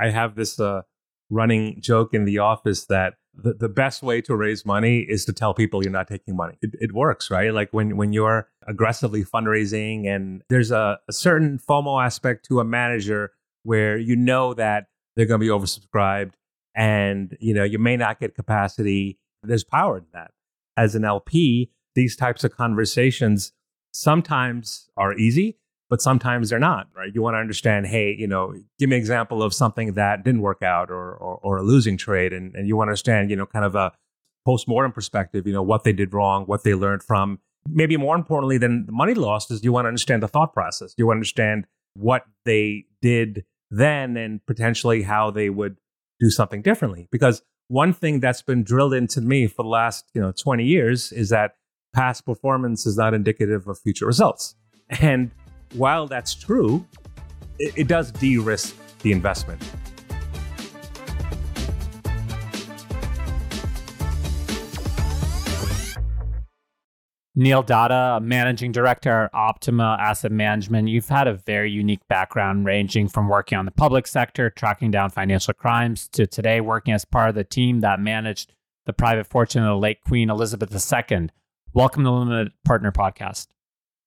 I have this uh, running joke in the office that the, the best way to raise money is to tell people you're not taking money. It, it works, right? Like when, when you're aggressively fundraising and there's a, a certain FOMO aspect to a manager where you know that they're going to be oversubscribed and you know you may not get capacity. There's power in that. As an LP, these types of conversations sometimes are easy but sometimes they're not, right? You want to understand, hey, you know, give me an example of something that didn't work out or, or, or a losing trade. And, and you want to understand, you know, kind of a post-mortem perspective, you know, what they did wrong, what they learned from. Maybe more importantly than the money lost is you want to understand the thought process. You want to understand what they did then and potentially how they would do something differently. Because one thing that's been drilled into me for the last, you know, 20 years is that past performance is not indicative of future results. And while that's true, it, it does de risk the investment. Neil Datta, managing director at Optima Asset Management. You've had a very unique background ranging from working on the public sector, tracking down financial crimes, to today working as part of the team that managed the private fortune of the late Queen Elizabeth II. Welcome to the Limited Partner Podcast.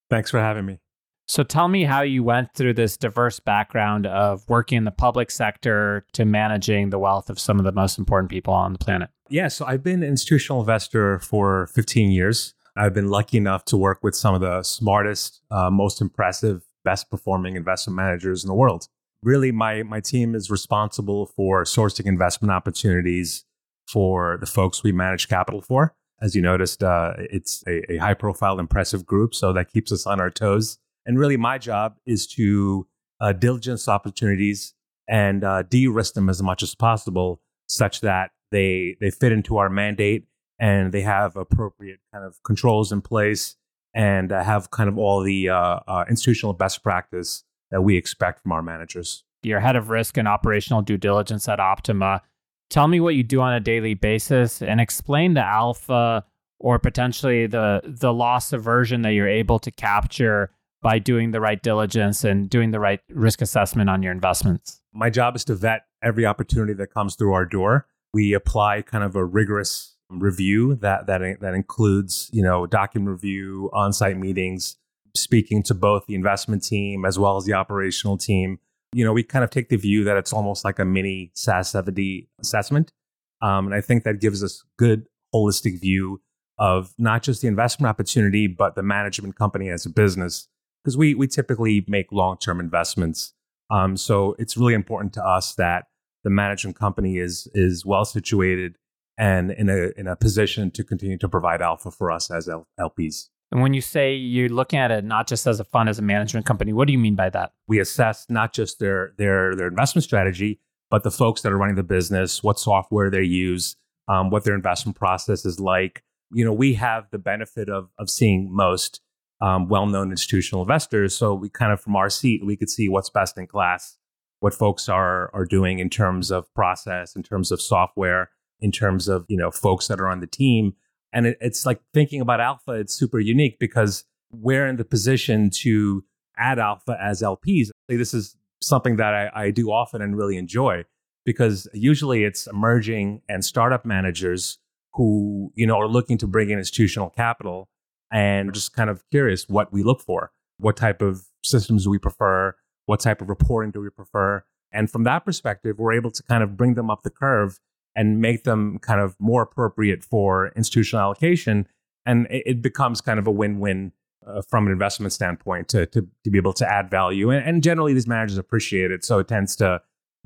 Thanks for having me. So tell me how you went through this diverse background of working in the public sector to managing the wealth of some of the most important people on the planet. Yeah, so I've been an institutional investor for 15 years. I've been lucky enough to work with some of the smartest, uh, most impressive, best performing investment managers in the world. Really, my, my team is responsible for sourcing investment opportunities for the folks we manage capital for. As you noticed, uh, it's a, a high profile, impressive group, so that keeps us on our toes. And really, my job is to uh, diligence opportunities and uh, de-risk them as much as possible, such that they they fit into our mandate and they have appropriate kind of controls in place and uh, have kind of all the uh, uh, institutional best practice that we expect from our managers. You're head of risk and operational due diligence at Optima. Tell me what you do on a daily basis and explain the alpha or potentially the the loss aversion that you're able to capture by doing the right diligence and doing the right risk assessment on your investments? My job is to vet every opportunity that comes through our door. We apply kind of a rigorous review that that that includes, you know, document review, on-site meetings, speaking to both the investment team as well as the operational team. You know, we kind of take the view that it's almost like a mini SAS 70 assessment. Um, and I think that gives us good holistic view of not just the investment opportunity, but the management company as a business because we we typically make long term investments. Um, so it's really important to us that the management company is is well situated and in a in a position to continue to provide alpha for us as L- LPs. And when you say you're looking at it not just as a fund, as a management company, what do you mean by that? We assess not just their their their investment strategy, but the folks that are running the business, what software they use, um, what their investment process is like. You know, we have the benefit of of seeing most um, well-known institutional investors. So we kind of from our seat, we could see what's best in class, what folks are are doing in terms of process, in terms of software, in terms of you know folks that are on the team. And it, it's like thinking about alpha. It's super unique because we're in the position to add alpha as LPs. This is something that I, I do often and really enjoy because usually it's emerging and startup managers who you know are looking to bring in institutional capital and just kind of curious what we look for. What type of systems do we prefer? What type of reporting do we prefer? And from that perspective, we're able to kind of bring them up the curve and make them kind of more appropriate for institutional allocation. And it, becomes kind of a win win uh, from an investment standpoint to, to, to, be able to add value. And, and generally, these managers appreciate it. So it tends to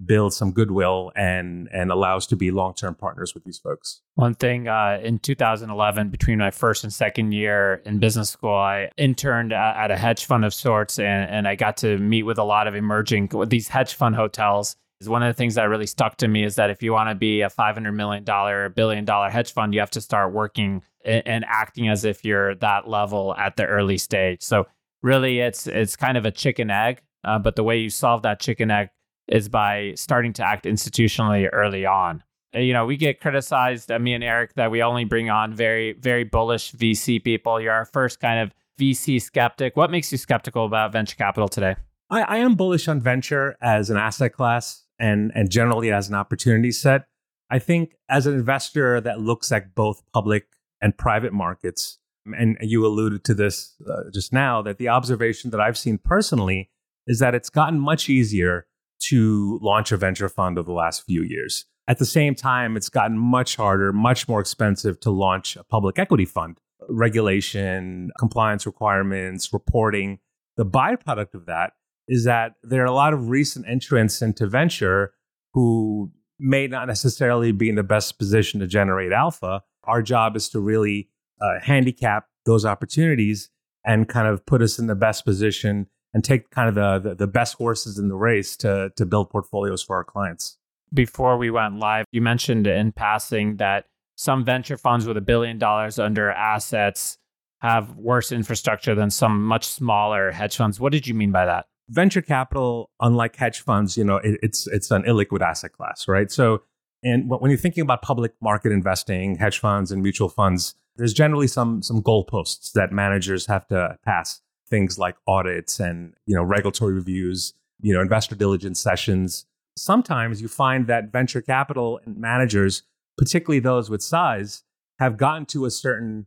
build some goodwill and and allow us to be long term partners with these folks. One thing uh, in 2011, between my first and second year in business school, I interned at a hedge fund of sorts, and, and I got to meet with a lot of emerging these hedge fund hotels. Is One of the things that really stuck to me is that if you want to be a $500 million, dollar billion dollar hedge fund, you have to start working and acting as if you're that level at the early stage. So really, it's it's kind of a chicken egg. Uh, but the way you solve that chicken egg is by starting to act institutionally early on. You know, we get criticized, uh, me and Eric, that we only bring on very, very bullish VC people. You're our first kind of VC skeptic. What makes you skeptical about venture capital today? I, I am bullish on venture as an asset class and, and generally as an opportunity set. I think as an investor that looks at both public and private markets, and you alluded to this uh, just now, that the observation that I've seen personally is that it's gotten much easier to launch a venture fund over the last few years. At the same time, it's gotten much harder, much more expensive to launch a public equity fund. Regulation, compliance requirements, reporting. The byproduct of that is that there are a lot of recent entrants into venture who may not necessarily be in the best position to generate alpha. Our job is to really uh, handicap those opportunities and kind of put us in the best position and take kind of the, the, the best horses in the race to to build portfolios for our clients. Before we went live, you mentioned in passing that some venture funds with a billion dollars under assets have worse infrastructure than some much smaller hedge funds. What did you mean by that? Venture capital, unlike hedge funds, you know, it, it's it's an illiquid asset class, right? So, and when you're thinking about public market investing, hedge funds and mutual funds, there's generally some some goalposts that managers have to pass things like audits and you know regulatory reviews, you know investor diligence sessions. Sometimes you find that venture capital managers, particularly those with size, have gotten to a certain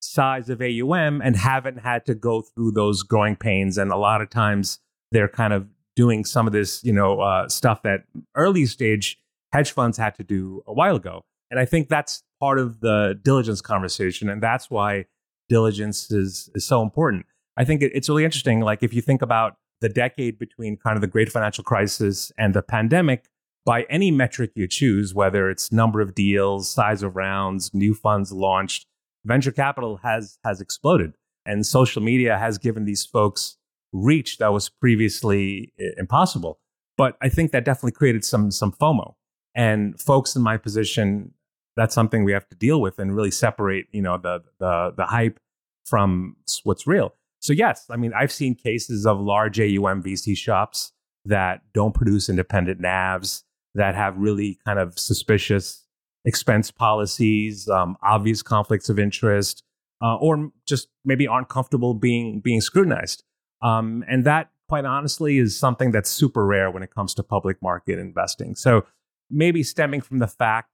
size of AUM and haven't had to go through those growing pains. And a lot of times they're kind of doing some of this, you know, uh, stuff that early stage hedge funds had to do a while ago. And I think that's part of the diligence conversation, and that's why diligence is is so important. I think it's really interesting. Like if you think about the decade between kind of the great financial crisis and the pandemic, by any metric you choose, whether it's number of deals, size of rounds, new funds launched, venture capital has has exploded. And social media has given these folks reach that was previously impossible. But I think that definitely created some some FOMO. And folks in my position, that's something we have to deal with and really separate, you know, the the the hype from what's real. So, yes, I mean, I've seen cases of large AUM VC shops that don't produce independent NAVs, that have really kind of suspicious expense policies, um, obvious conflicts of interest, uh, or just maybe aren't comfortable being being scrutinized. Um, and that, quite honestly, is something that's super rare when it comes to public market investing. So maybe stemming from the fact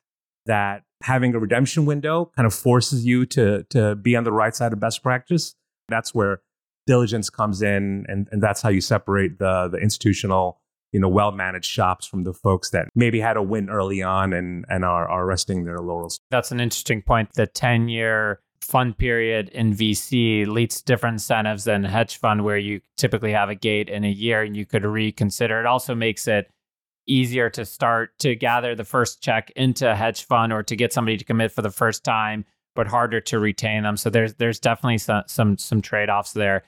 that having a redemption window kind of forces you to to be on the right side of best practice. That's where diligence comes in and, and that's how you separate the the institutional you know well managed shops from the folks that maybe had a win early on and and are, are resting their laurels. That's an interesting point. The 10 year fund period in vc leads to different incentives than hedge fund where you typically have a gate in a year and you could reconsider. It also makes it easier to start to gather the first check into a hedge fund or to get somebody to commit for the first time but harder to retain them. So there's there's definitely some some, some trade-offs there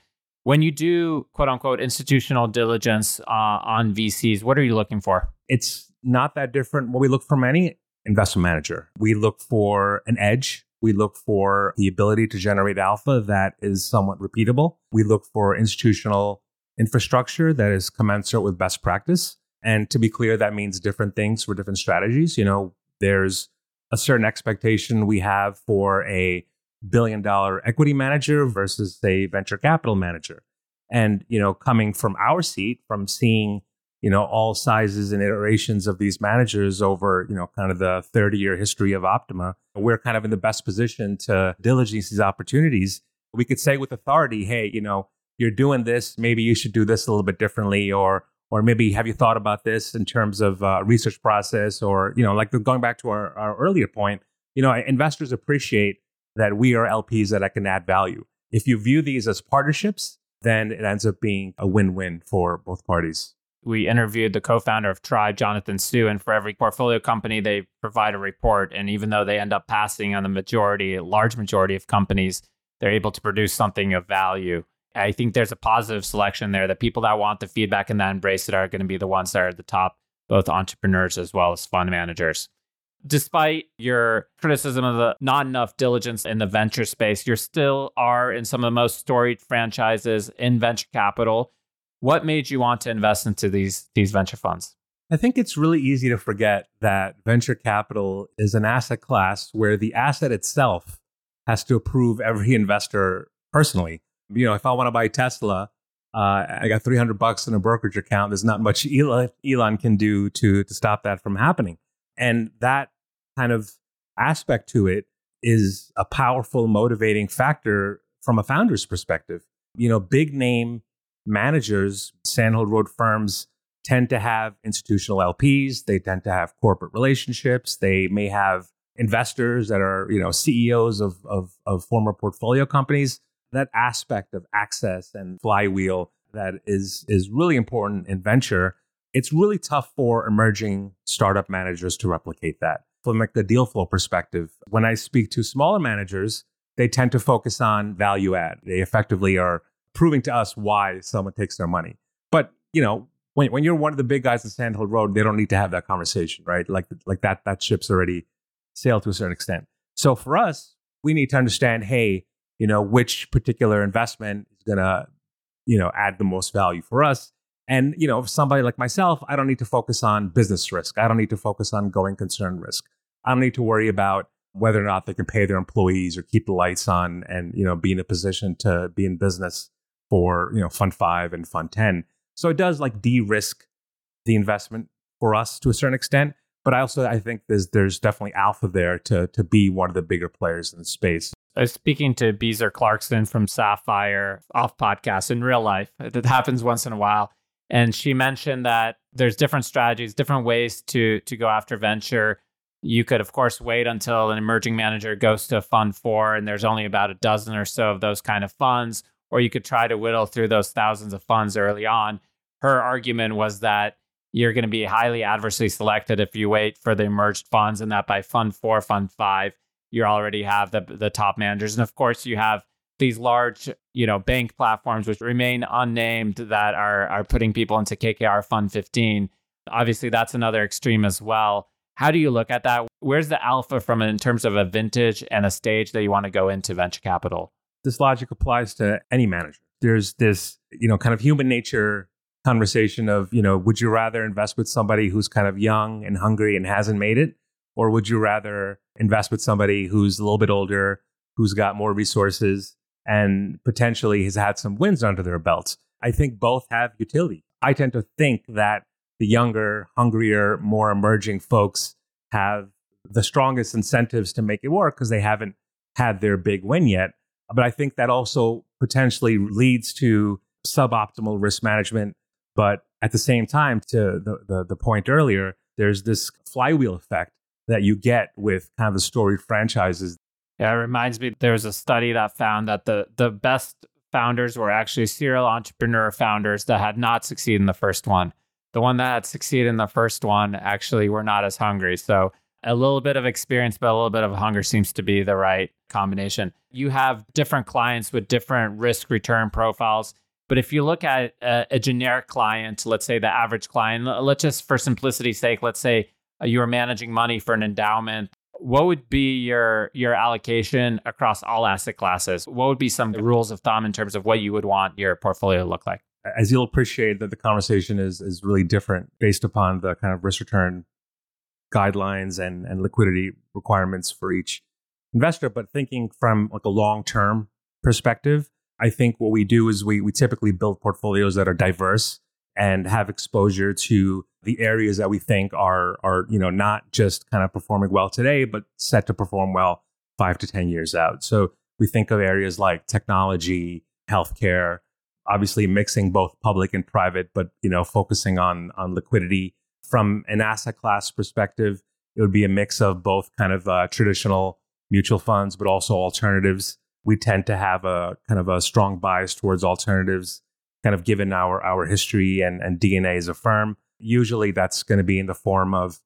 when you do quote unquote institutional diligence uh, on VCs, what are you looking for? It's not that different what we look from any investment manager. We look for an edge. We look for the ability to generate alpha that is somewhat repeatable. We look for institutional infrastructure that is commensurate with best practice. And to be clear, that means different things for different strategies. You know, there's a certain expectation we have for a billion dollar equity manager versus a venture capital manager. And, you know, coming from our seat, from seeing, you know, all sizes and iterations of these managers over, you know, kind of the 30 year history of Optima, we're kind of in the best position to diligence these opportunities. We could say with authority, hey, you know, you're doing this, maybe you should do this a little bit differently, or or maybe have you thought about this in terms of uh, research process, or you know, like going back to our, our earlier point, you know, investors appreciate that we are LPs that I can add value. If you view these as partnerships, then it ends up being a win win for both parties. We interviewed the co founder of Tribe, Jonathan Hsu, and for every portfolio company, they provide a report. And even though they end up passing on the majority, large majority of companies, they're able to produce something of value. I think there's a positive selection there. The people that want the feedback and that embrace it are going to be the ones that are at the top, both entrepreneurs as well as fund managers despite your criticism of the not enough diligence in the venture space, you still are in some of the most storied franchises in venture capital. What made you want to invest into these these venture funds? I think it's really easy to forget that venture capital is an asset class where the asset itself has to approve every investor personally. You know, if I want to buy Tesla, uh, I got 300 bucks in a brokerage account. There's not much Elon, Elon can do to, to stop that from happening. And that kind of aspect to it is a powerful motivating factor from a founder's perspective. You know, big name managers, Sand Hill Road firms tend to have institutional LPs. They tend to have corporate relationships. They may have investors that are, you know, CEOs of, of, of former portfolio companies. That aspect of access and flywheel that is, is really important in venture. It's really tough for emerging startup managers to replicate that. From like the deal flow perspective, when I speak to smaller managers, they tend to focus on value add. They effectively are proving to us why someone takes their money. But, you know, when, when you're one of the big guys in Sand Hill Road, they don't need to have that conversation, right? Like, like that, that ship's already sailed to a certain extent. So for us, we need to understand, hey, you know, which particular investment is going to, you know, add the most value for us. And, you know, somebody like myself, I don't need to focus on business risk. I don't need to focus on going concern risk. I don't need to worry about whether or not they can pay their employees or keep the lights on and, you know, be in a position to be in business for, you know, fund five and fund 10. So it does like de-risk the investment for us to a certain extent. But I also I think there's there's definitely alpha there to to be one of the bigger players in the space. I was speaking to Beezer Clarkson from Sapphire off podcast in real life. It happens once in a while. And she mentioned that there's different strategies, different ways to to go after venture. You could, of course, wait until an emerging manager goes to fund four and there's only about a dozen or so of those kind of funds, or you could try to whittle through those thousands of funds early on her argument was that you're going to be highly adversely selected if you wait for the emerged funds and that by fund four, fund five, you already have the, the top managers. And of course, you have these large, you know, bank platforms which remain unnamed that are are putting people into KKR Fund 15. Obviously, that's another extreme as well. How do you look at that? Where's the alpha from in terms of a vintage and a stage that you want to go into venture capital? This logic applies to any manager. There's this, you know, kind of human nature conversation of, you know, would you rather invest with somebody who's kind of young and hungry and hasn't made it? Or would you rather invest with somebody who's a little bit older, who's got more resources and potentially has had some wins under their belts? I think both have utility. I tend to think that the younger, hungrier, more emerging folks have the strongest incentives to make it work because they haven't had their big win yet. But I think that also potentially leads to suboptimal risk management but at the same time, to the, the, the point earlier, there's this flywheel effect that you get with kind of the storied franchises. Yeah, it reminds me there was a study that found that the the best founders were actually serial entrepreneur founders that had not succeeded in the first one. The one that had succeeded in the first one actually were not as hungry. So a little bit of experience, but a little bit of hunger seems to be the right combination. You have different clients with different risk return profiles. But if you look at a, a, generic client, let's say the average client, let's just for simplicity's sake, let's say uh, you are managing money for an endowment. What would be your your allocation across all asset classes? What would be some rules of thumb in terms of what you would want your portfolio to look like? As you'll appreciate that the conversation is is really different based upon the kind of risk return guidelines and, and liquidity requirements for each investor. But thinking from like a long term perspective, I think what we do is we, we typically build portfolios that are diverse and have exposure to the areas that we think are are you know not just kind of performing well today but set to perform well 5 to 10 years out. So we think of areas like technology, healthcare, obviously mixing both public and private but you know focusing on on liquidity. From an asset class perspective it would be a mix of both kind of uh, traditional mutual funds but also alternatives. We tend to have a kind of a strong bias towards alternatives, kind of given our our history and, and DNA as a firm. Usually that's going to be in the form of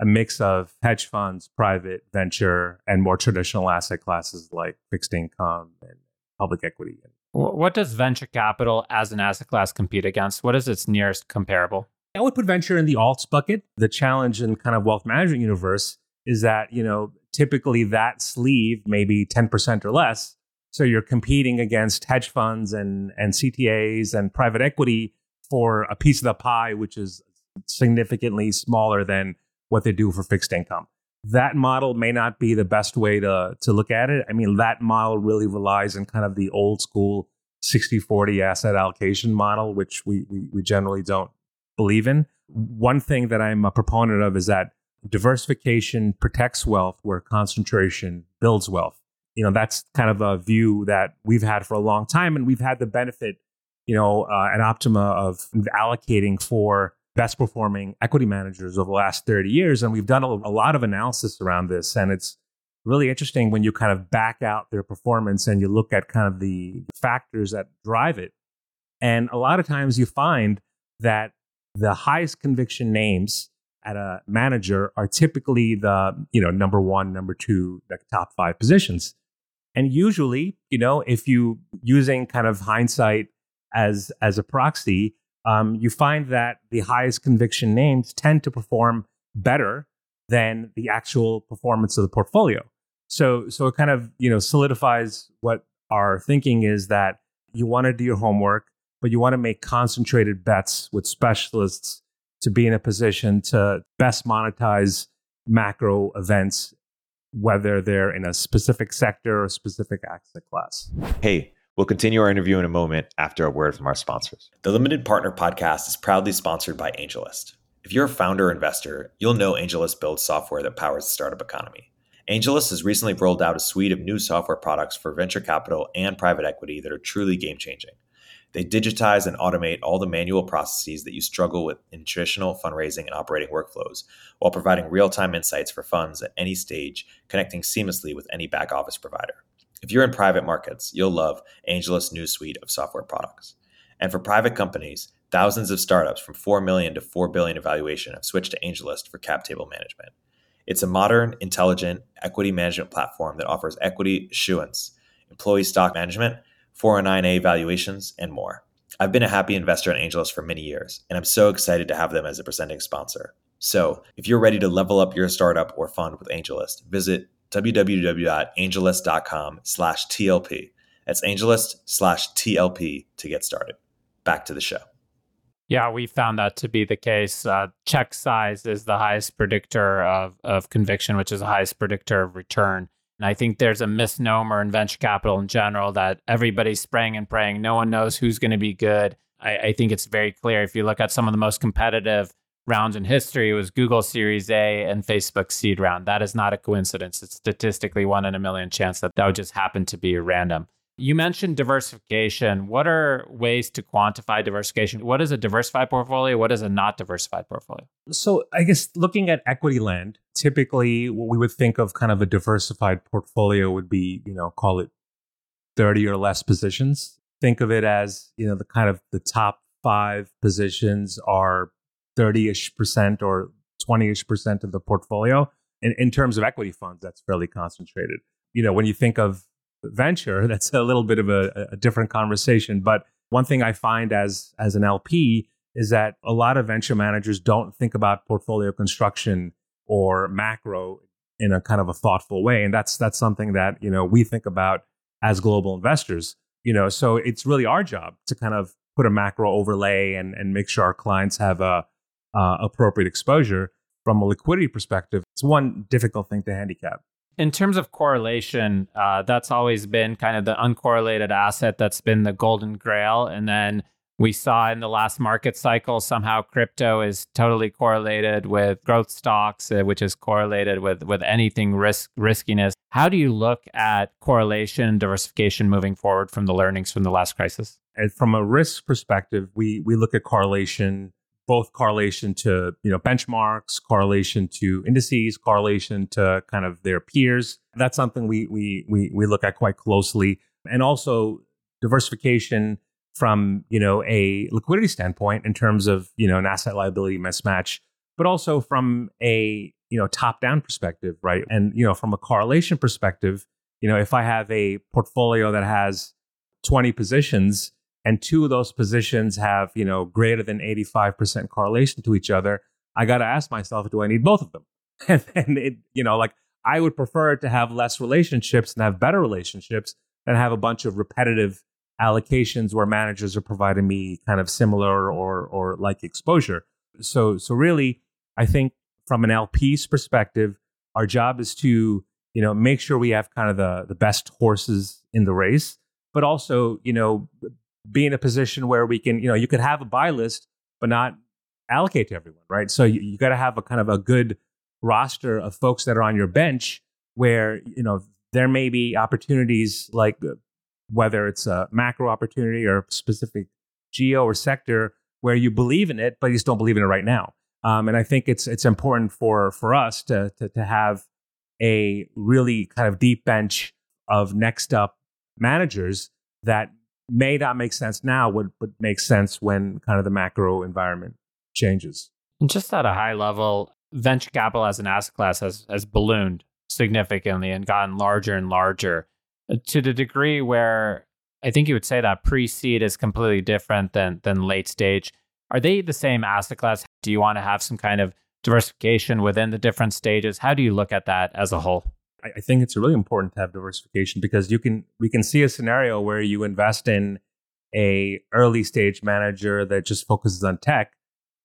a mix of hedge funds, private venture, and more traditional asset classes like fixed income and public equity. What does venture capital as an asset class compete against? What is its nearest comparable? I would put venture in the alts bucket. The challenge in kind of wealth management universe is that, you know, typically that sleeve maybe 10% or less. So you're competing against hedge funds and, and CTAs and private equity for a piece of the pie, which is significantly smaller than what they do for fixed income. That model may not be the best way to, to look at it. I mean, that model really relies on kind of the old school 60-40 asset allocation model, which we, we, we generally don't believe in. One thing that I'm a proponent of is that diversification protects wealth where concentration builds wealth. You know, that's kind of a view that we've had for a long time, and we've had the benefit, you know, uh, at Optima of allocating for best performing equity managers over the last 30 years. And we've done a, a lot of analysis around this. And it's really interesting when you kind of back out their performance and you look at kind of the factors that drive it. And a lot of times you find that the highest conviction names at a manager are typically the, you know, number one, number two, the top five positions. And usually, you know, if you using kind of hindsight as as a proxy, um, you find that the highest conviction names tend to perform better than the actual performance of the portfolio. So, so it kind of you know solidifies what our thinking is that you want to do your homework, but you want to make concentrated bets with specialists to be in a position to best monetize macro events, whether they're in a specific sector or specific asset class. Hey. We'll continue our interview in a moment after a word from our sponsors. The Limited Partner Podcast is proudly sponsored by AngelList. If you're a founder or investor, you'll know AngelList builds software that powers the startup economy. AngelList has recently rolled out a suite of new software products for venture capital and private equity that are truly game changing. They digitize and automate all the manual processes that you struggle with in traditional fundraising and operating workflows, while providing real time insights for funds at any stage, connecting seamlessly with any back office provider. If you're in private markets, you'll love AngelList's new suite of software products. And for private companies, thousands of startups from 4 million to 4 billion evaluation have switched to AngelList for cap table management. It's a modern, intelligent equity management platform that offers equity issuance, employee stock management, 409A valuations, and more. I've been a happy investor in AngelList for many years, and I'm so excited to have them as a presenting sponsor. So, if you're ready to level up your startup or fund with AngelList, visit www.angellist.com slash TLP. That's AngelList slash TLP to get started. Back to the show. Yeah, we found that to be the case. Uh, check size is the highest predictor of, of conviction, which is the highest predictor of return. And I think there's a misnomer in venture capital in general that everybody's spraying and praying. No one knows who's going to be good. I, I think it's very clear if you look at some of the most competitive rounds in history it was Google Series A and Facebook seed round. That is not a coincidence. It's statistically one in a million chance that that would just happen to be random. You mentioned diversification. What are ways to quantify diversification? What is a diversified portfolio? What is a not diversified portfolio? So, I guess looking at equity land, typically what we would think of kind of a diversified portfolio would be, you know, call it 30 or less positions. Think of it as, you know, the kind of the top five positions are 30-ish percent or 20-ish percent of the portfolio. In, in terms of equity funds, that's fairly concentrated. You know, when you think of venture, that's a little bit of a, a different conversation. But one thing I find as as an LP is that a lot of venture managers don't think about portfolio construction or macro in a kind of a thoughtful way. And that's that's something that, you know, we think about as global investors. You know, so it's really our job to kind of put a macro overlay and, and make sure our clients have a uh, appropriate exposure from a liquidity perspective, it's one difficult thing to handicap. In terms of correlation, uh, that's always been kind of the uncorrelated asset that's been the golden grail. And then we saw in the last market cycle somehow crypto is totally correlated with growth stocks, uh, which is correlated with with anything risk riskiness. How do you look at correlation and diversification moving forward from the learnings from the last crisis? And from a risk perspective, we we look at correlation both correlation to you know benchmarks, correlation to indices, correlation to kind of their peers. That's something we we we we look at quite closely, and also diversification from you know a liquidity standpoint in terms of you know an asset liability mismatch, but also from a you know top down perspective, right? And you know from a correlation perspective, you know if I have a portfolio that has 20 positions and two of those positions have, you know, greater than 85% correlation to each other, I got to ask myself, do I need both of them? and, it, you know, like I would prefer to have less relationships and have better relationships than have a bunch of repetitive allocations where managers are providing me kind of similar or or like exposure. So so really, I think from an LP's perspective, our job is to you know make sure we have kind of the the best horses in the race but also, you know, be in a position where we can, you know, you could have a buy list, but not allocate to everyone, right? So you, you got to have a kind of a good roster of folks that are on your bench where, you know, there may be opportunities like uh, whether it's a macro opportunity or a specific geo or sector where you believe in it, but you just don't believe in it right now. Um, and I think it's it's important for for us to, to to have a really kind of deep bench of next up managers that may not make sense now, would but make sense when kind of the macro environment changes. And just at a high level, venture capital as an asset class has has ballooned significantly and gotten larger and larger uh, to the degree where I think you would say that pre-seed is completely different than than late stage. Are they the same asset class? Do you want to have some kind of diversification within the different stages? How do you look at that as a whole? I think it's really important to have diversification because you can we can see a scenario where you invest in a early stage manager that just focuses on tech,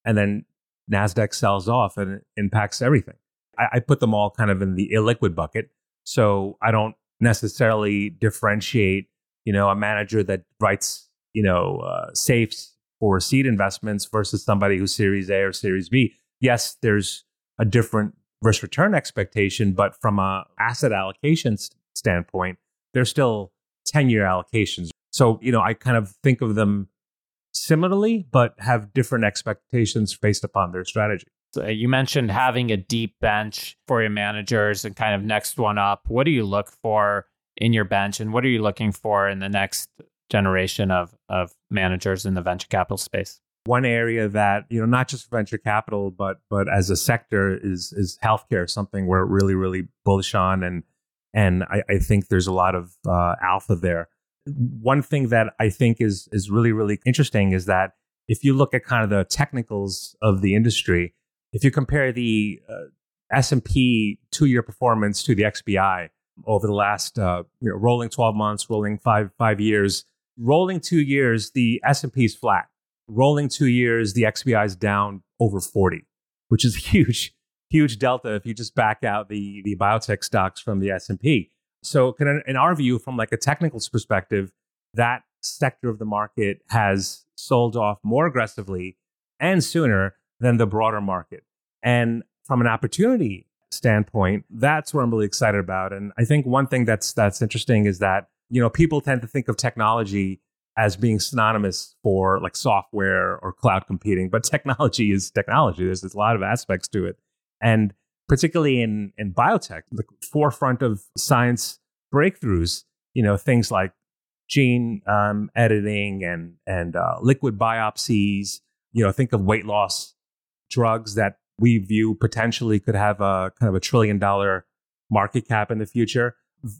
and then Nasdaq sells off and impacts everything. I, I put them all kind of in the illiquid bucket, so I don't necessarily differentiate. You know, a manager that writes you know uh, safes for seed investments versus somebody who's Series A or Series B. Yes, there's a different risk return expectation, but from a asset allocation st- standpoint, they're still 10 year allocations. So, you know, I kind of think of them similarly, but have different expectations based upon their strategy. So uh, you mentioned having a deep bench for your managers and kind of next one up. What do you look for in your bench and what are you looking for in the next generation of, of managers in the venture capital space? One area that you know not just venture capital but but as a sector is is healthcare something we're really really bullish on and and I, I think there's a lot of uh, alpha there. One thing that I think is is really really interesting is that if you look at kind of the technicals of the industry, if you compare the uh, S and P two year performance to the XBI over the last uh, you know, rolling twelve months, rolling five five years, rolling two years, the S and P is flat rolling two years, the XBI is down over 40, which is huge, huge delta if you just back out the, the biotech stocks from the S&P. So in our view, from like a technical perspective, that sector of the market has sold off more aggressively and sooner than the broader market. And from an opportunity standpoint, that's what I'm really excited about. And I think one thing that's that's interesting is that you know people tend to think of technology as being synonymous for like software or cloud computing, but technology is technology. There's, there's a lot of aspects to it. And particularly in, in biotech, the forefront of science breakthroughs, you know, things like gene um, editing and, and uh, liquid biopsies, you know, think of weight loss drugs that we view potentially could have a kind of a trillion dollar market cap in the future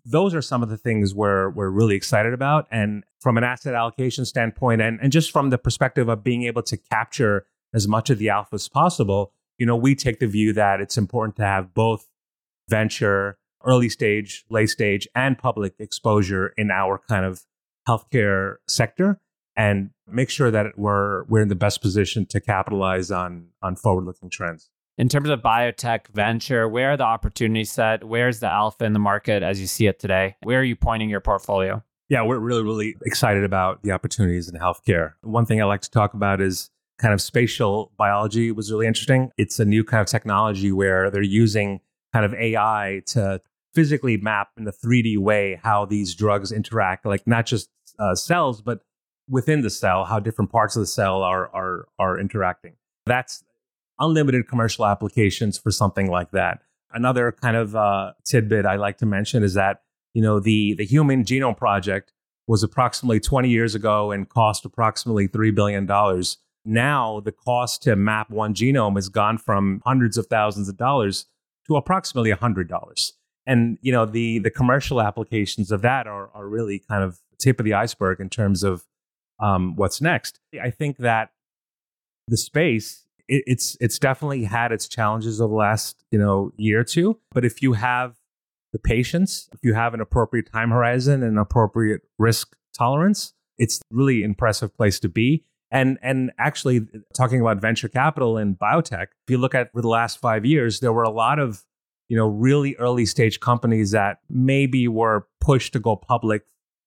those are some of the things we're we're really excited about. And from an asset allocation standpoint, and, and just from the perspective of being able to capture as much of the alpha as possible, you know, we take the view that it's important to have both venture, early stage, late stage, and public exposure in our kind of healthcare sector and make sure that we're we're in the best position to capitalize on on forward looking trends in terms of biotech venture, where are the opportunities set? Where's the alpha in the market as you see it today? Where are you pointing your portfolio? Yeah, we're really, really excited about the opportunities in healthcare. One thing I like to talk about is kind of spatial biology was really interesting. It's a new kind of technology where they're using kind of AI to physically map in a 3D way how these drugs interact, like not just uh, cells, but within the cell, how different parts of the cell are are are interacting. That's unlimited commercial applications for something like that. Another kind of uh, tidbit I like to mention is that you know the the Human Genome Project was approximately 20 years ago and cost approximately three billion dollars. Now the cost to map one genome has gone from hundreds of thousands of dollars to approximately hundred dollars. And you know the the commercial applications of that are are really kind of tip of the iceberg in terms of um, what's next. I think that the space it, it's it's definitely had its challenges over the last you know year or two. But if you have the patience, if you have an appropriate time horizon and appropriate risk tolerance, it's really impressive place to be. And and actually, talking about venture capital and biotech, if you look at for the last five years, there were a lot of you know really early stage companies that maybe were pushed to go public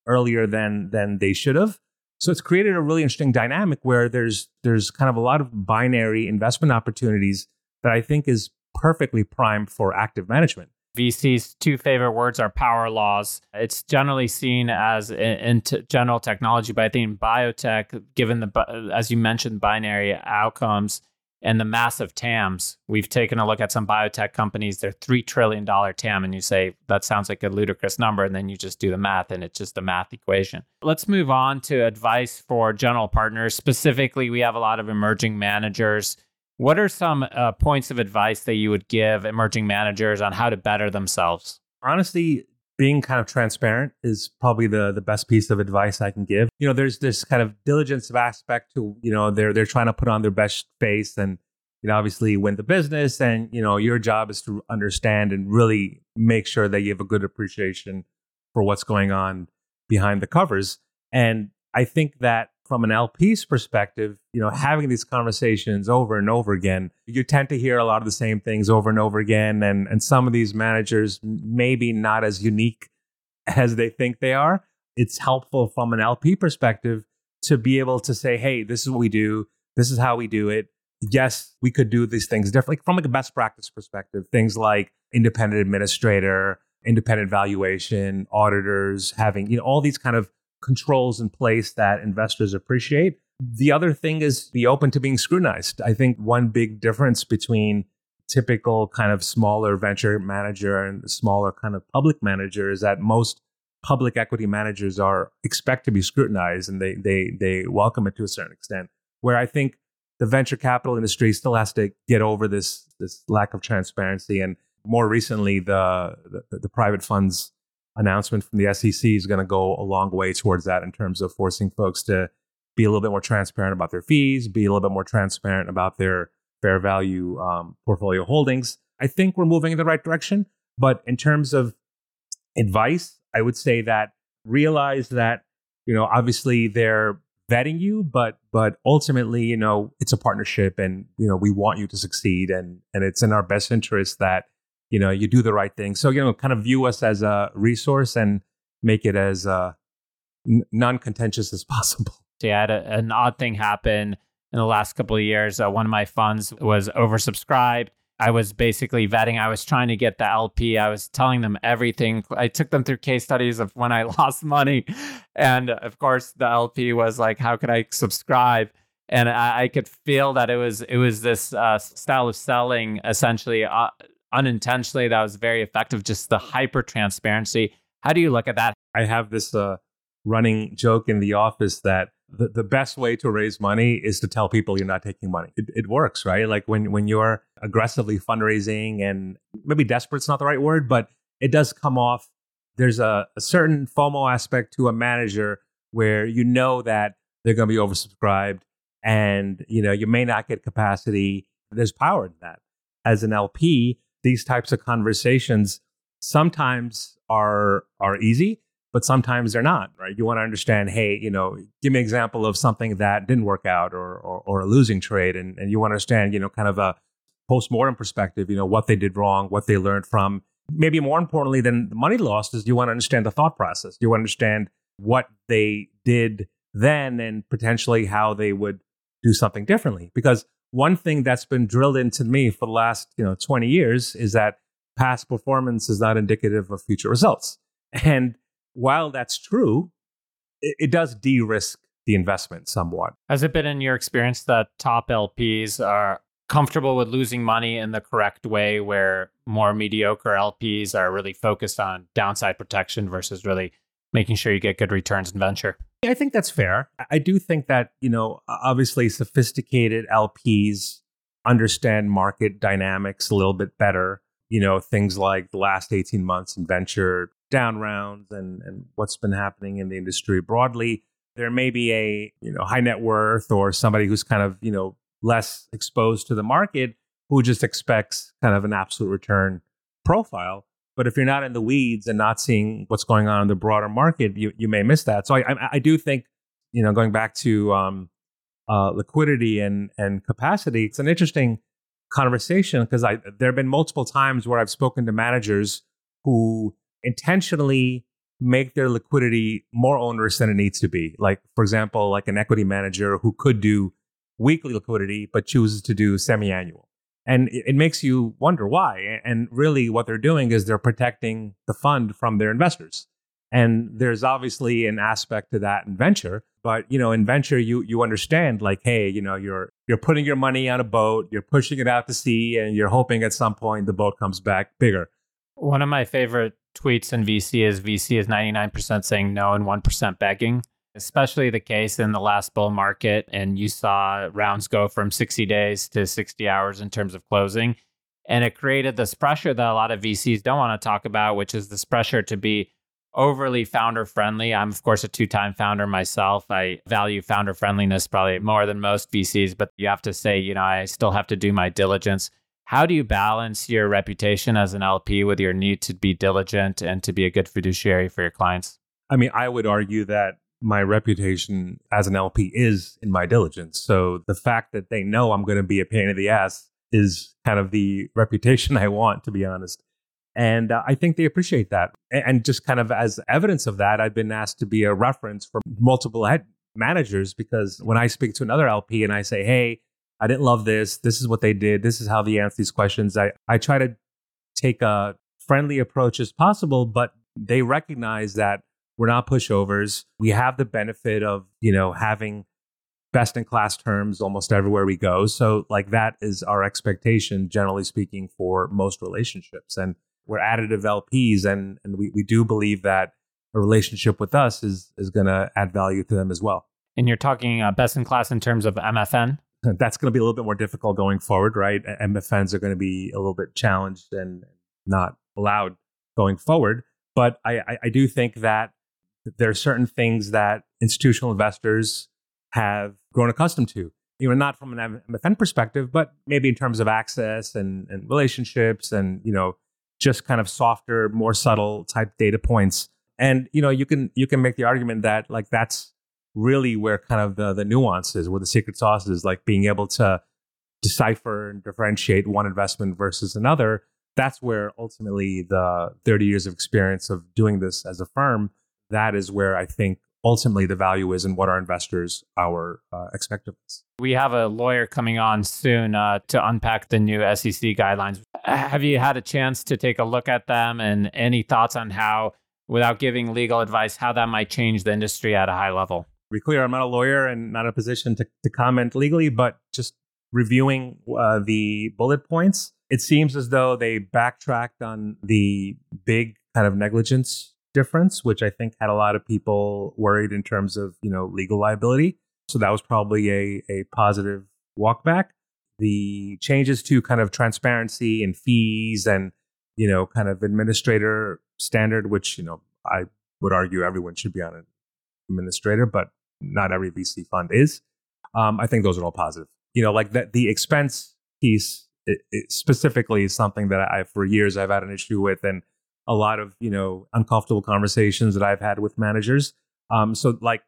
earlier than than they should have. So it's created a really interesting dynamic where there's there's kind of a lot of binary investment opportunities that I think is perfectly primed for active management. VC's two favorite words are power laws. It's generally seen as in, in t- general technology, but I think biotech, given the as you mentioned, binary outcomes and the massive TAMs. We've taken a look at some biotech companies; they're three trillion dollar TAM, and you say that sounds like a ludicrous number, and then you just do the math, and it's just a math equation. Let's move on to advice for general partners. Specifically, we have a lot of emerging managers what are some uh, points of advice that you would give emerging managers on how to better themselves? Honestly, being kind of transparent is probably the the best piece of advice I can give. You know, there's this kind of diligence of aspect to you know they're they're trying to put on their best face and you know obviously win the business and you know your job is to understand and really make sure that you have a good appreciation for what's going on behind the covers. And I think that from an LP's perspective, you know, having these conversations over and over again, you tend to hear a lot of the same things over and over again. And, and some of these managers maybe not as unique as they think they are. It's helpful from an LP perspective to be able to say, hey, this is what we do. This is how we do it. Yes, we could do these things differently from like a best practice perspective. Things like independent administrator, independent valuation, auditors, having, you know, all these kind of controls in place that investors appreciate. The other thing is be open to being scrutinized. I think one big difference between typical kind of smaller venture manager and smaller kind of public manager is that most public equity managers are expect to be scrutinized and they they they welcome it to a certain extent. Where I think the venture capital industry still has to get over this this lack of transparency and more recently the the, the private funds announcement from the SEC is going to go a long way towards that in terms of forcing folks to be a little bit more transparent about their fees, be a little bit more transparent about their fair value um, portfolio holdings. I think we're moving in the right direction. But in terms of advice, I would say that realize that, you know, obviously they're vetting you, but but ultimately, you know, it's a partnership and, you know, we want you to succeed and and it's in our best interest that you know you do the right thing. So you know kind of view us as a resource and make it as uh, n- non-contentious as possible. Yeah I had a, an odd thing happen in the last couple of years. Uh, one of my funds was oversubscribed. I was basically vetting. I was trying to get the lp i was telling them everything. I took them through case studies of when i lost money. And of course the lp was like how could i subscribe? And I, I could feel that it was it was this uh, style of selling essentially uh, unintentionally that was very effective just the hyper transparency. How do you look at that? I have this uh, running joke in the office that the, the best way to raise money is to tell people you're not taking money. It, it works right? Like when when you're aggressively fundraising and maybe desperate's not the right word but it does come off. There's a, a certain fomo aspect to a manager where you know that they're going to be oversubscribed and you know you may not get capacity. There's power in that. As an lp these types of conversations sometimes are are easy but sometimes they're not right? You want to understand hey you know give me an example of something that didn't work out or or, or a losing trade and, and you want to understand you know kind of a post-mortem perspective you know what they did wrong what they learned from. Maybe more importantly than the money lost is you want to understand the thought process. You want to understand what they did then and potentially how they would do something differently. Because one thing that's been drilled into me for the last you know 20 years is that past performance is not indicative of future results. And while that's true it, it does de-risk the investment somewhat. Has it been in your experience that top lps are comfortable with losing money in the correct way where more mediocre lps are really focused on downside protection versus really making sure you get good returns in venture I think that's fair. I do think that, you know, obviously sophisticated LPs understand market dynamics a little bit better. You know, things like the last 18 months in venture down rounds and, and what's been happening in the industry broadly. There may be a, you know, high net worth or somebody who's kind of, you know, less exposed to the market who just expects kind of an absolute return profile. But if you're not in the weeds and not seeing what's going on in the broader market, you, you may miss that. So I, I, I do think, you know, going back to um, uh, liquidity and, and capacity, it's an interesting conversation because I there have been multiple times where I've spoken to managers who intentionally make their liquidity more onerous than it needs to be. Like, for example, like an equity manager who could do weekly liquidity, but chooses to do semi annual. And it, it, makes you wonder why. And really, what they're doing is they're protecting the fund from their investors. And there's obviously an aspect to that in venture, but you know, in venture, you you understand like, hey, you know, you're you're putting your money on a boat, you're pushing it out to sea, and you're hoping at some point the boat comes back bigger. One of my favorite tweets in VC is VC is 99% saying no and 1% begging, especially the case in the last bull market. And you saw rounds go from 60 days to 60 hours in terms of closing. And it created this pressure that a lot of VCs don't want to talk about, which is this pressure to be overly founder friendly. I'm, of course, a two time founder myself. I value founder friendliness probably more than most VCs, but you have to say, you know, I still have to do my diligence. How do you balance your reputation as an LP with your need to be diligent and to be a good fiduciary for your clients? I mean, I would argue that my reputation as an LP is in my diligence. So the fact that they know I'm going to be a pain in the ass is kind of the reputation I want, to be honest. And uh, I think they appreciate that. And just kind of as evidence of that, I've been asked to be a reference for multiple head managers because when I speak to another LP and I say, hey, I didn't love this. This is what they did. This is how they answer these questions. I, I try to take a friendly approach as possible, but they recognize that we're not pushovers. We have the benefit of, you know, having best in class terms almost everywhere we go. So like that is our expectation, generally speaking, for most relationships. And we're additive LPs and, and we, we do believe that a relationship with us is, is going to add value to them as well. And you're talking uh, best in class in terms of MFN? that's going to be a little bit more difficult going forward, right? MFNs are going to be a little bit challenged and not allowed going forward. But I, I, I do think that there are certain things that institutional investors have grown accustomed to. You know, not from an MFN perspective, but maybe in terms of access and, and relationships and, you know, just kind of softer, more subtle type data points. And, you know, you can you can make the argument that like that's really where kind of the, the nuance is, where the secret sauce is, like being able to decipher and differentiate one investment versus another. That's where ultimately the 30 years of experience of doing this as a firm, that is where I think ultimately the value is and what our investors our uh, expect of us. We have a lawyer coming on soon uh, to unpack the new SEC guidelines. Have you had a chance to take a look at them and any thoughts on how, without giving legal advice, how that might change the industry at a high level? be clear, I'm not a lawyer and not in a position to, to comment legally, but just reviewing uh, the bullet points, it seems as though they backtracked on the big kind of negligence difference, which I think had a lot of people worried in terms of you know legal liability. So that was probably a a positive walkback. The changes to kind of transparency and fees and you know kind of administrator standard, which you know I would argue everyone should be on an administrator, but not every VC fund is. Um, I think those are all positive. You know, like that the expense piece it, it specifically is something that I for years I've had an issue with, and a lot of you know uncomfortable conversations that I've had with managers. Um, so like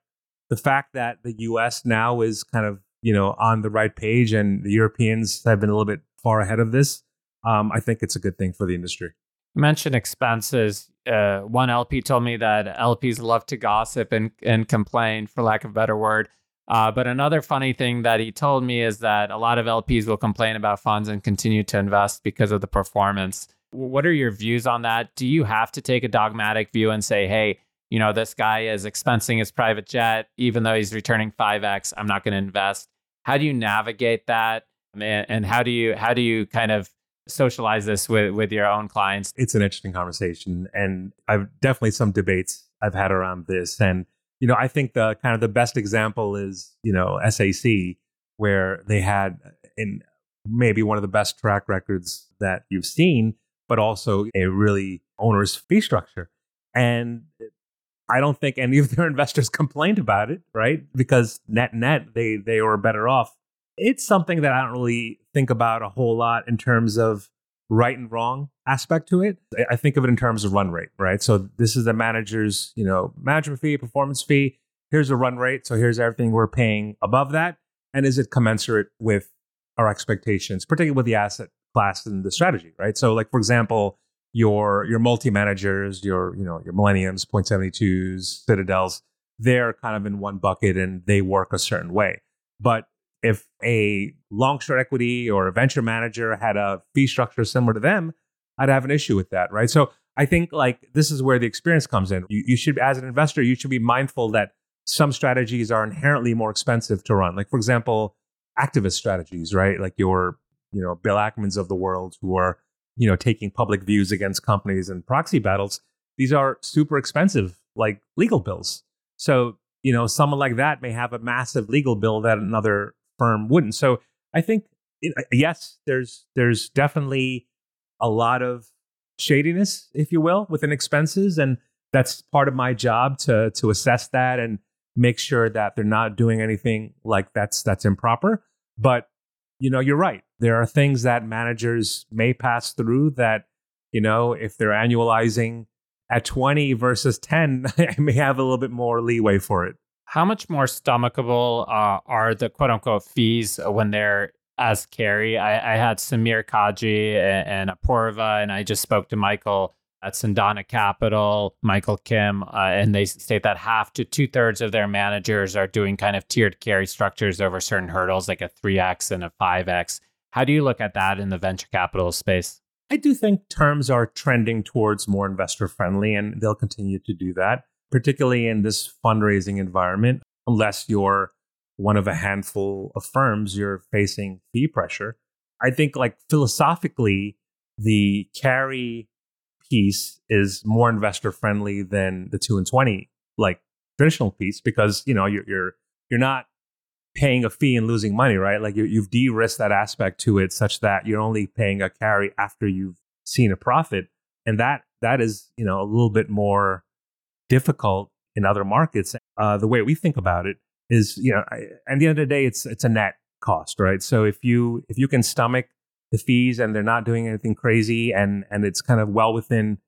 the fact that the U.S. now is kind of you know on the right page, and the Europeans have been a little bit far ahead of this. Um, I think it's a good thing for the industry. You mentioned expenses. Uh, one LP told me that LPs love to gossip and, and complain, for lack of a better word. Uh, but another funny thing that he told me is that a lot of LPs will complain about funds and continue to invest because of the performance. What are your views on that? Do you have to take a dogmatic view and say, hey, you know, this guy is expensing his private jet, even though he's returning 5x, I'm not going to invest? How do you navigate that? And how do you how do you kind of socialize this with with your own clients? It's an interesting conversation, and I've definitely some debates I've had around this. And you know, I think the kind of the best example is you know SAC, where they had uh, in maybe one of the best track records that you've seen, but also a really onerous fee structure. And I don't think any of their investors complained about it, right? Because net net they they were better off it's something that I don't really think about a whole lot in terms of right and wrong aspect to it. I think of it in terms of run rate, right? So this is the manager's, you know, management fee, performance fee. Here's a run rate. So here's everything we're paying above that. And is it commensurate with our expectations, particularly with the asset class and the strategy, right? So like, for example, your your multi managers, your you know your Millenniums, Point Seventy Twos, Citadels, they're kind of in one bucket and they work a certain way. But if a long short equity or a venture manager had a fee structure similar to them, I'd have an issue with that, right? So I think like this is where the experience comes in. You, you should, as an investor, you should be mindful that some strategies are inherently more expensive to run. Like for example, activist strategies, right? Like your, you know, Bill Ackmans of the world who are, you know, taking public views against companies and proxy battles. These are super expensive, like legal bills. So, you know, someone like that may have a massive legal bill that another firm wouldn't. So I think yes, there's there's definitely a lot of shadiness, if you will, within expenses, and that's part of my job to to assess that and make sure that they're not doing anything like that's that's improper. But you know, you're right. There are things that managers may pass through that you know, if they're annualizing at 20 versus 10, I may have a little bit more leeway for it. How much more stomachable uh, are the quote unquote fees when they're as carry? I, I had Samir Kaji and, and Apoorva, and I just spoke to Michael at Cendana Capital, Michael Kim, uh, and they state that half to two thirds of their managers are doing kind of tiered carry structures over certain hurdles, like a 3x and a 5x. How do you look at that in the venture capital space? I do think terms are trending towards more investor friendly, and they'll continue to do that particularly in this fundraising environment, unless you're one of a handful of firms, you're facing fee pressure. I think, like philosophically, the carry piece is more investor friendly than the two and twenty, like traditional piece, because you know you're you're you're not paying a fee and losing money, right? Like you, you've de-risked that aspect to it, such that you're only paying a carry after you've seen a profit, and that that is you know a little bit more difficult in other markets. Uh, the way we think about it is, you know, I, at the end of the day, it's it's a net cost, right? So if you if you can stomach the fees and they're not doing anything crazy and and it's kind of well within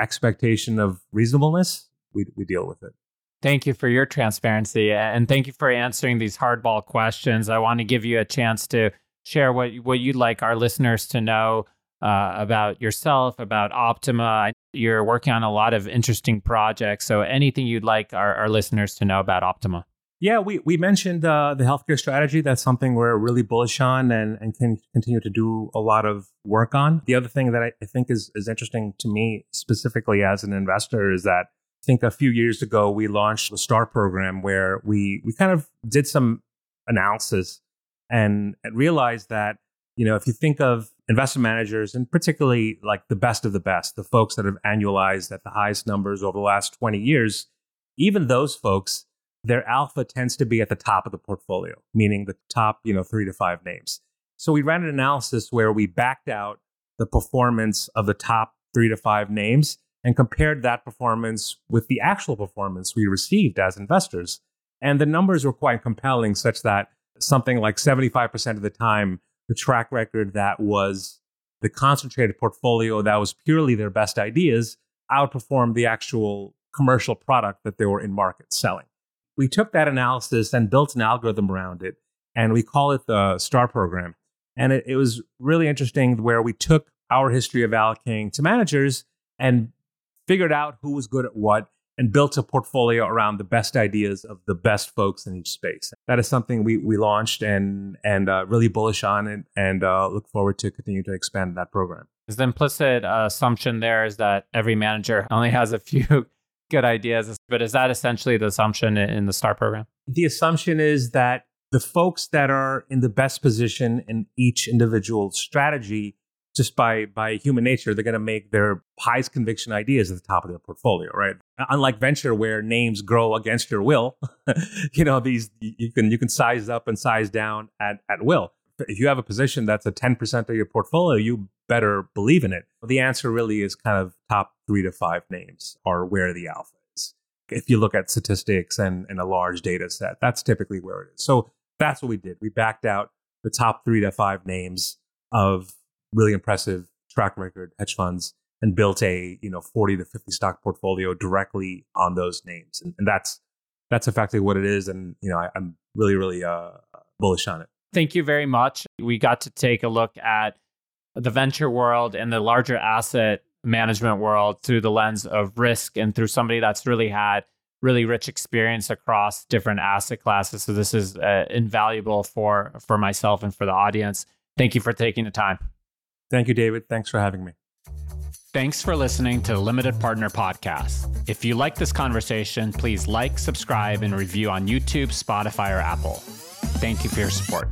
expectation of reasonableness, we we deal with it. Thank you for your transparency and thank you for answering these hardball questions. I want to give you a chance to share what what you'd like our listeners to know uh, about yourself, about Optima. You're working on a lot of interesting projects. So, anything you'd like our, our listeners to know about Optima? Yeah, we, we mentioned uh, the healthcare strategy. That's something we're really bullish on and, and can continue to do a lot of work on. The other thing that I, I think is, is interesting to me, specifically as an investor, is that I think a few years ago we launched the STAR program where we, we kind of did some analysis and, and realized that, you know, if you think of investment managers and particularly like the best of the best, the folks that have annualized at the highest numbers over the last 20 years, even those folks, their alpha tends to be at the top of the portfolio, meaning the top, you know, three to five names. So we ran an analysis where we backed out the performance of the top three to five names and compared that performance with the actual performance we received as investors. And the numbers were quite compelling, such that something like 75% of the time, the track record that was the concentrated portfolio that was purely their best ideas outperformed the actual commercial product that they were in market selling. We took that analysis and built an algorithm around it, and we call it the STAR program. And it, it was really interesting where we took our history of allocating to managers and figured out who was good at what and built a portfolio around the best ideas of the best folks in each space. That is something we, we launched and and uh, really bullish on it, and uh, look forward to continue to expand that program. Is the implicit uh, assumption there is that every manager only has a few good ideas, but is that essentially the assumption in the STAR program? The assumption is that the folks that are in the best position in each individual strategy just by by human nature, they're going to make their highest conviction ideas at the top of their portfolio, right? Unlike venture, where names grow against your will, you know these you can you can size up and size down at at will. If you have a position that's a ten percent of your portfolio, you better believe in it. The answer really is kind of top three to five names are where the alpha is. If you look at statistics and, and a large data set, that's typically where it is. So that's what we did. We backed out the top three to five names of really impressive track record hedge funds and built a you know 40 to 50 stock portfolio directly on those names and, and that's that's effectively what it is and you know I, am really really uh, bullish on it thank you very much we got to take a look at the venture world and the larger asset management world through the lens of risk and through somebody that's really had really rich experience across different asset classes. So this is uh, invaluable for for myself and for the audience. Thank you for taking the time. Thank you, David. Thanks for having me. Thanks for listening to Limited Partner Podcast. If you like this conversation, please like, subscribe, and review on YouTube, Spotify, or Apple. Thank you for your support.